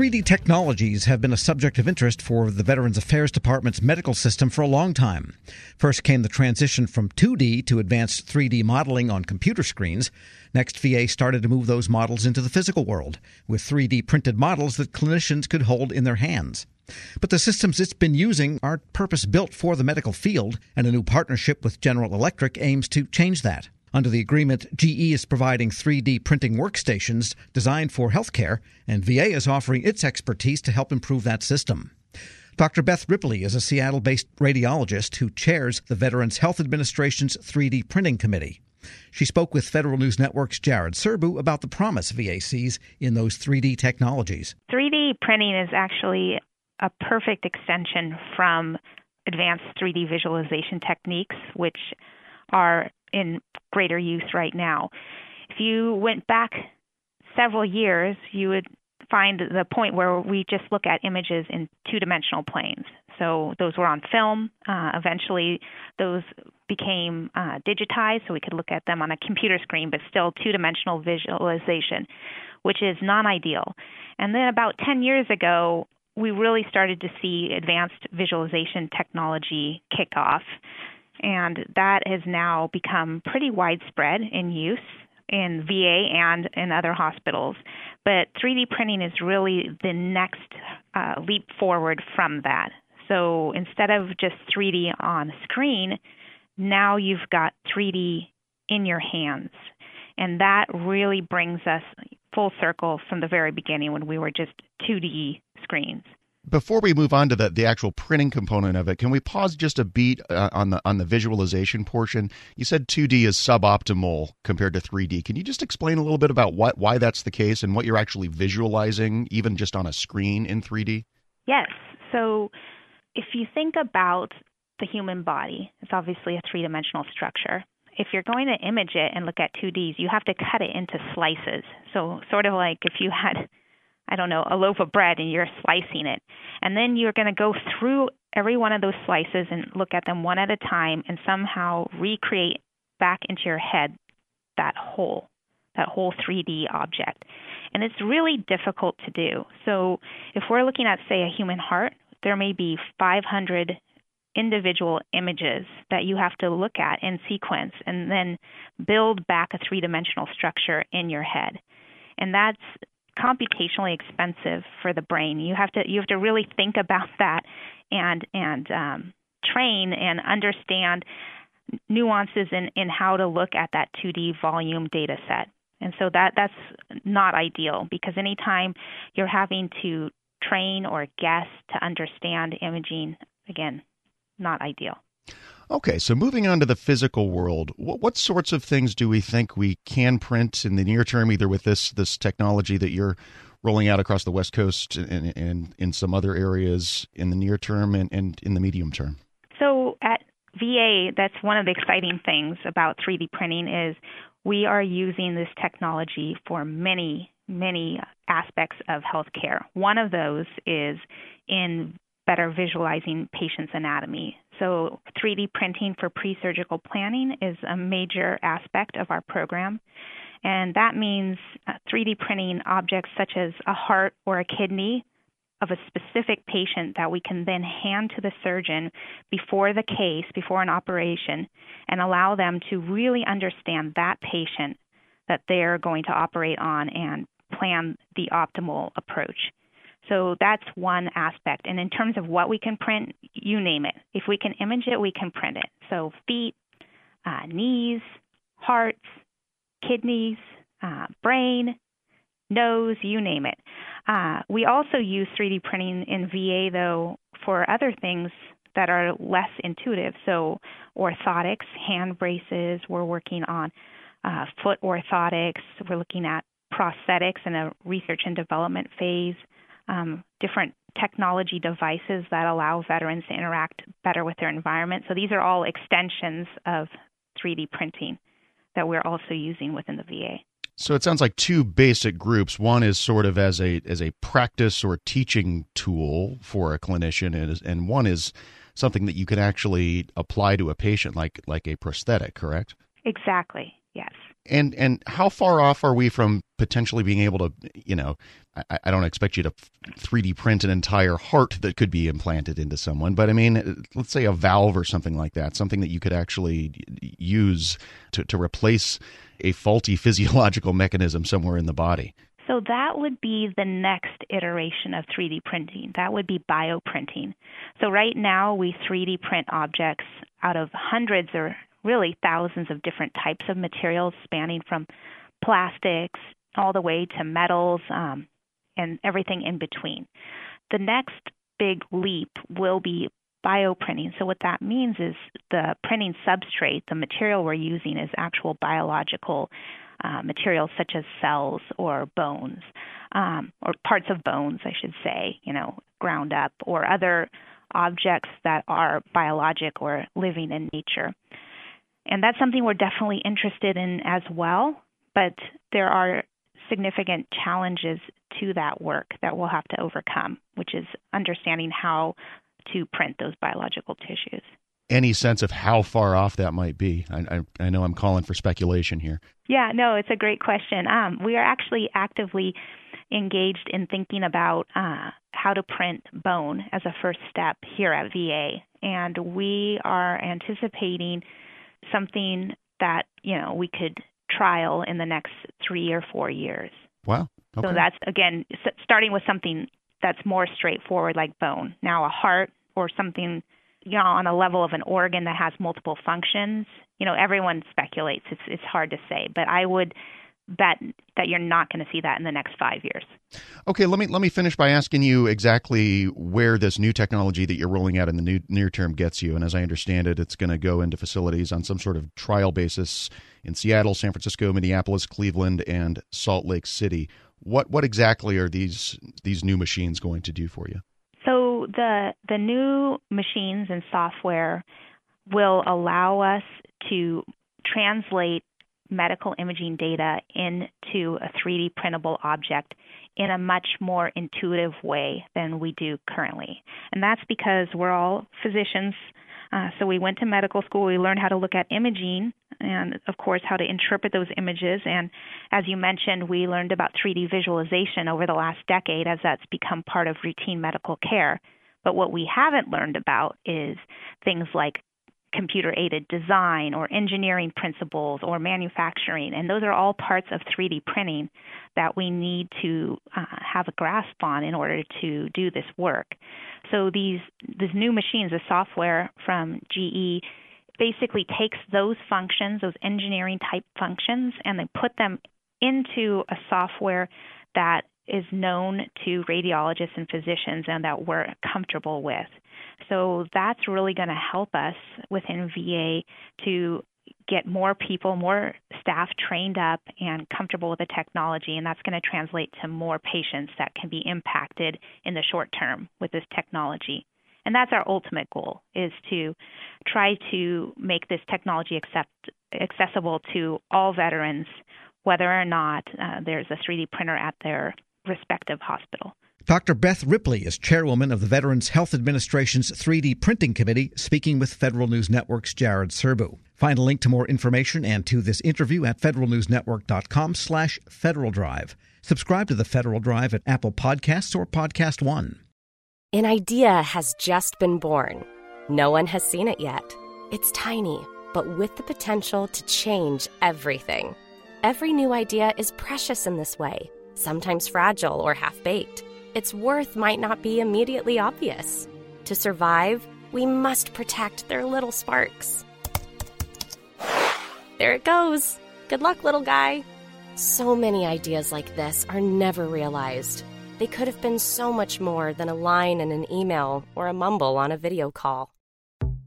3D technologies have been a subject of interest for the Veterans Affairs Department's medical system for a long time. First came the transition from 2D to advanced 3D modeling on computer screens. Next, VA started to move those models into the physical world with 3D printed models that clinicians could hold in their hands. But the systems it's been using are purpose built for the medical field, and a new partnership with General Electric aims to change that. Under the agreement, GE is providing 3D printing workstations designed for healthcare, and VA is offering its expertise to help improve that system. Dr. Beth Ripley is a Seattle based radiologist who chairs the Veterans Health Administration's 3D Printing Committee. She spoke with Federal News Network's Jared Serbu about the promise VA sees in those 3D technologies. 3D printing is actually a perfect extension from advanced 3D visualization techniques, which are in greater use right now. If you went back several years, you would find the point where we just look at images in two dimensional planes. So those were on film. Uh, eventually, those became uh, digitized, so we could look at them on a computer screen, but still two dimensional visualization, which is non ideal. And then about 10 years ago, we really started to see advanced visualization technology kick off and that has now become pretty widespread in use in VA and in other hospitals. But 3D printing is really the next uh, leap forward from that. So instead of just 3D on screen, now you've got 3D in your hands. And that really brings us full circle from the very beginning when we were just 2D screens. Before we move on to the, the actual printing component of it, can we pause just a beat uh, on the on the visualization portion? You said 2D is suboptimal compared to 3D. Can you just explain a little bit about what why that's the case and what you're actually visualizing, even just on a screen in 3D? Yes. So if you think about the human body, it's obviously a three dimensional structure. If you're going to image it and look at 2Ds, you have to cut it into slices. So, sort of like if you had I don't know, a loaf of bread and you're slicing it. And then you're going to go through every one of those slices and look at them one at a time and somehow recreate back into your head that whole, that whole 3D object. And it's really difficult to do. So if we're looking at, say, a human heart, there may be 500 individual images that you have to look at in sequence and then build back a three dimensional structure in your head. And that's computationally expensive for the brain. You have to you have to really think about that and and um, train and understand nuances in, in how to look at that 2D volume data set. And so that that's not ideal because anytime you're having to train or guess to understand imaging, again, not ideal. Okay, so moving on to the physical world, what, what, sorts of things do we think we can print in the near term, either with this this technology that you're rolling out across the West Coast and, and in some other areas in the near term and, and in the medium term? So at VA, that's one of the exciting things about 3D printing is we are using this technology for many, many aspects of healthcare. One of those is in better visualizing patients' anatomy. So, 3D printing for pre surgical planning is a major aspect of our program. And that means 3D uh, printing objects such as a heart or a kidney of a specific patient that we can then hand to the surgeon before the case, before an operation, and allow them to really understand that patient that they're going to operate on and plan the optimal approach. So that's one aspect. And in terms of what we can print, you name it. If we can image it, we can print it. So feet, uh, knees, hearts, kidneys, uh, brain, nose, you name it. Uh, we also use 3D printing in VA, though, for other things that are less intuitive. So, orthotics, hand braces, we're working on uh, foot orthotics, we're looking at prosthetics in a research and development phase um, different technology devices that allow veterans to interact better with their environment. So these are all extensions of 3D printing that we're also using within the VA. So it sounds like two basic groups. One is sort of as a as a practice or teaching tool for a clinician, and, and one is something that you can actually apply to a patient, like like a prosthetic. Correct? Exactly. Yes. And and how far off are we from potentially being able to, you know, I, I don't expect you to 3D print an entire heart that could be implanted into someone, but I mean, uh, let's say a valve or something like that, something that you could actually use to, to replace a faulty physiological mechanism somewhere in the body. So that would be the next iteration of 3D printing. That would be bioprinting. So right now we 3D print objects out of hundreds or really thousands of different types of materials spanning from plastics all the way to metals um, and everything in between. The next big leap will be bioprinting. So what that means is the printing substrate, the material we're using is actual biological uh, materials such as cells or bones, um, or parts of bones, I should say, you know, ground up, or other objects that are biologic or living in nature. And that's something we're definitely interested in as well, but there are significant challenges to that work that we'll have to overcome, which is understanding how to print those biological tissues any sense of how far off that might be? I, I, I know I'm calling for speculation here. Yeah, no, it's a great question. Um, we are actually actively engaged in thinking about uh, how to print bone as a first step here at VA, and we are anticipating something that you know we could trial in the next three or four years. Wow. Okay. So that's again starting with something that's more straightforward like bone. Now a heart or something you know, on a level of an organ that has multiple functions, you know, everyone speculates. It's it's hard to say, but I would bet that you're not going to see that in the next five years. Okay, let me let me finish by asking you exactly where this new technology that you're rolling out in the new, near term gets you. And as I understand it, it's going to go into facilities on some sort of trial basis in Seattle, San Francisco, Minneapolis, Cleveland, and Salt Lake City. What what exactly are these these new machines going to do for you? So the the new machines and software will allow us to translate medical imaging data into a 3D printable object in a much more intuitive way than we do currently. And that's because we're all physicians uh, so we went to medical school. We learned how to look at imaging and, of course, how to interpret those images. And as you mentioned, we learned about 3D visualization over the last decade as that's become part of routine medical care. But what we haven't learned about is things like computer aided design or engineering principles or manufacturing. And those are all parts of 3D printing that we need to uh, have a grasp on in order to do this work. So these, these new machines, the software from GE, basically takes those functions, those engineering type functions, and they put them into a software that is known to radiologists and physicians and that we're comfortable with. So that's really going to help us within VA to get more people, more staff trained up and comfortable with the technology, and that's going to translate to more patients that can be impacted in the short term with this technology. And that's our ultimate goal is to try to make this technology accept, accessible to all veterans, whether or not uh, there's a 3D printer at their respective hospital. Dr. Beth Ripley is chairwoman of the Veterans Health Administration's 3D Printing Committee, speaking with Federal News Network's Jared Serbu. Find a link to more information and to this interview at federalnewsnetwork.com slash Federal Drive. Subscribe to the Federal Drive at Apple Podcasts or Podcast One. An idea has just been born. No one has seen it yet. It's tiny, but with the potential to change everything. Every new idea is precious in this way, sometimes fragile or half baked its worth might not be immediately obvious. To survive, we must protect their little sparks. There it goes. Good luck, little guy. So many ideas like this are never realized. They could have been so much more than a line in an email or a mumble on a video call.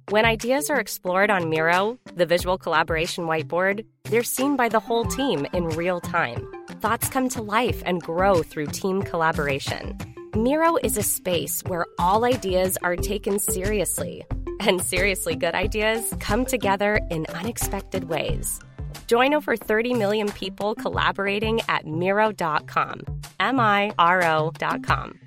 When ideas are explored on Miro, the visual collaboration whiteboard, they're seen by the whole team in real time. Thoughts come to life and grow through team collaboration. Miro is a space where all ideas are taken seriously, and seriously good ideas come together in unexpected ways. Join over 30 million people collaborating at Miro.com. M I R O.com.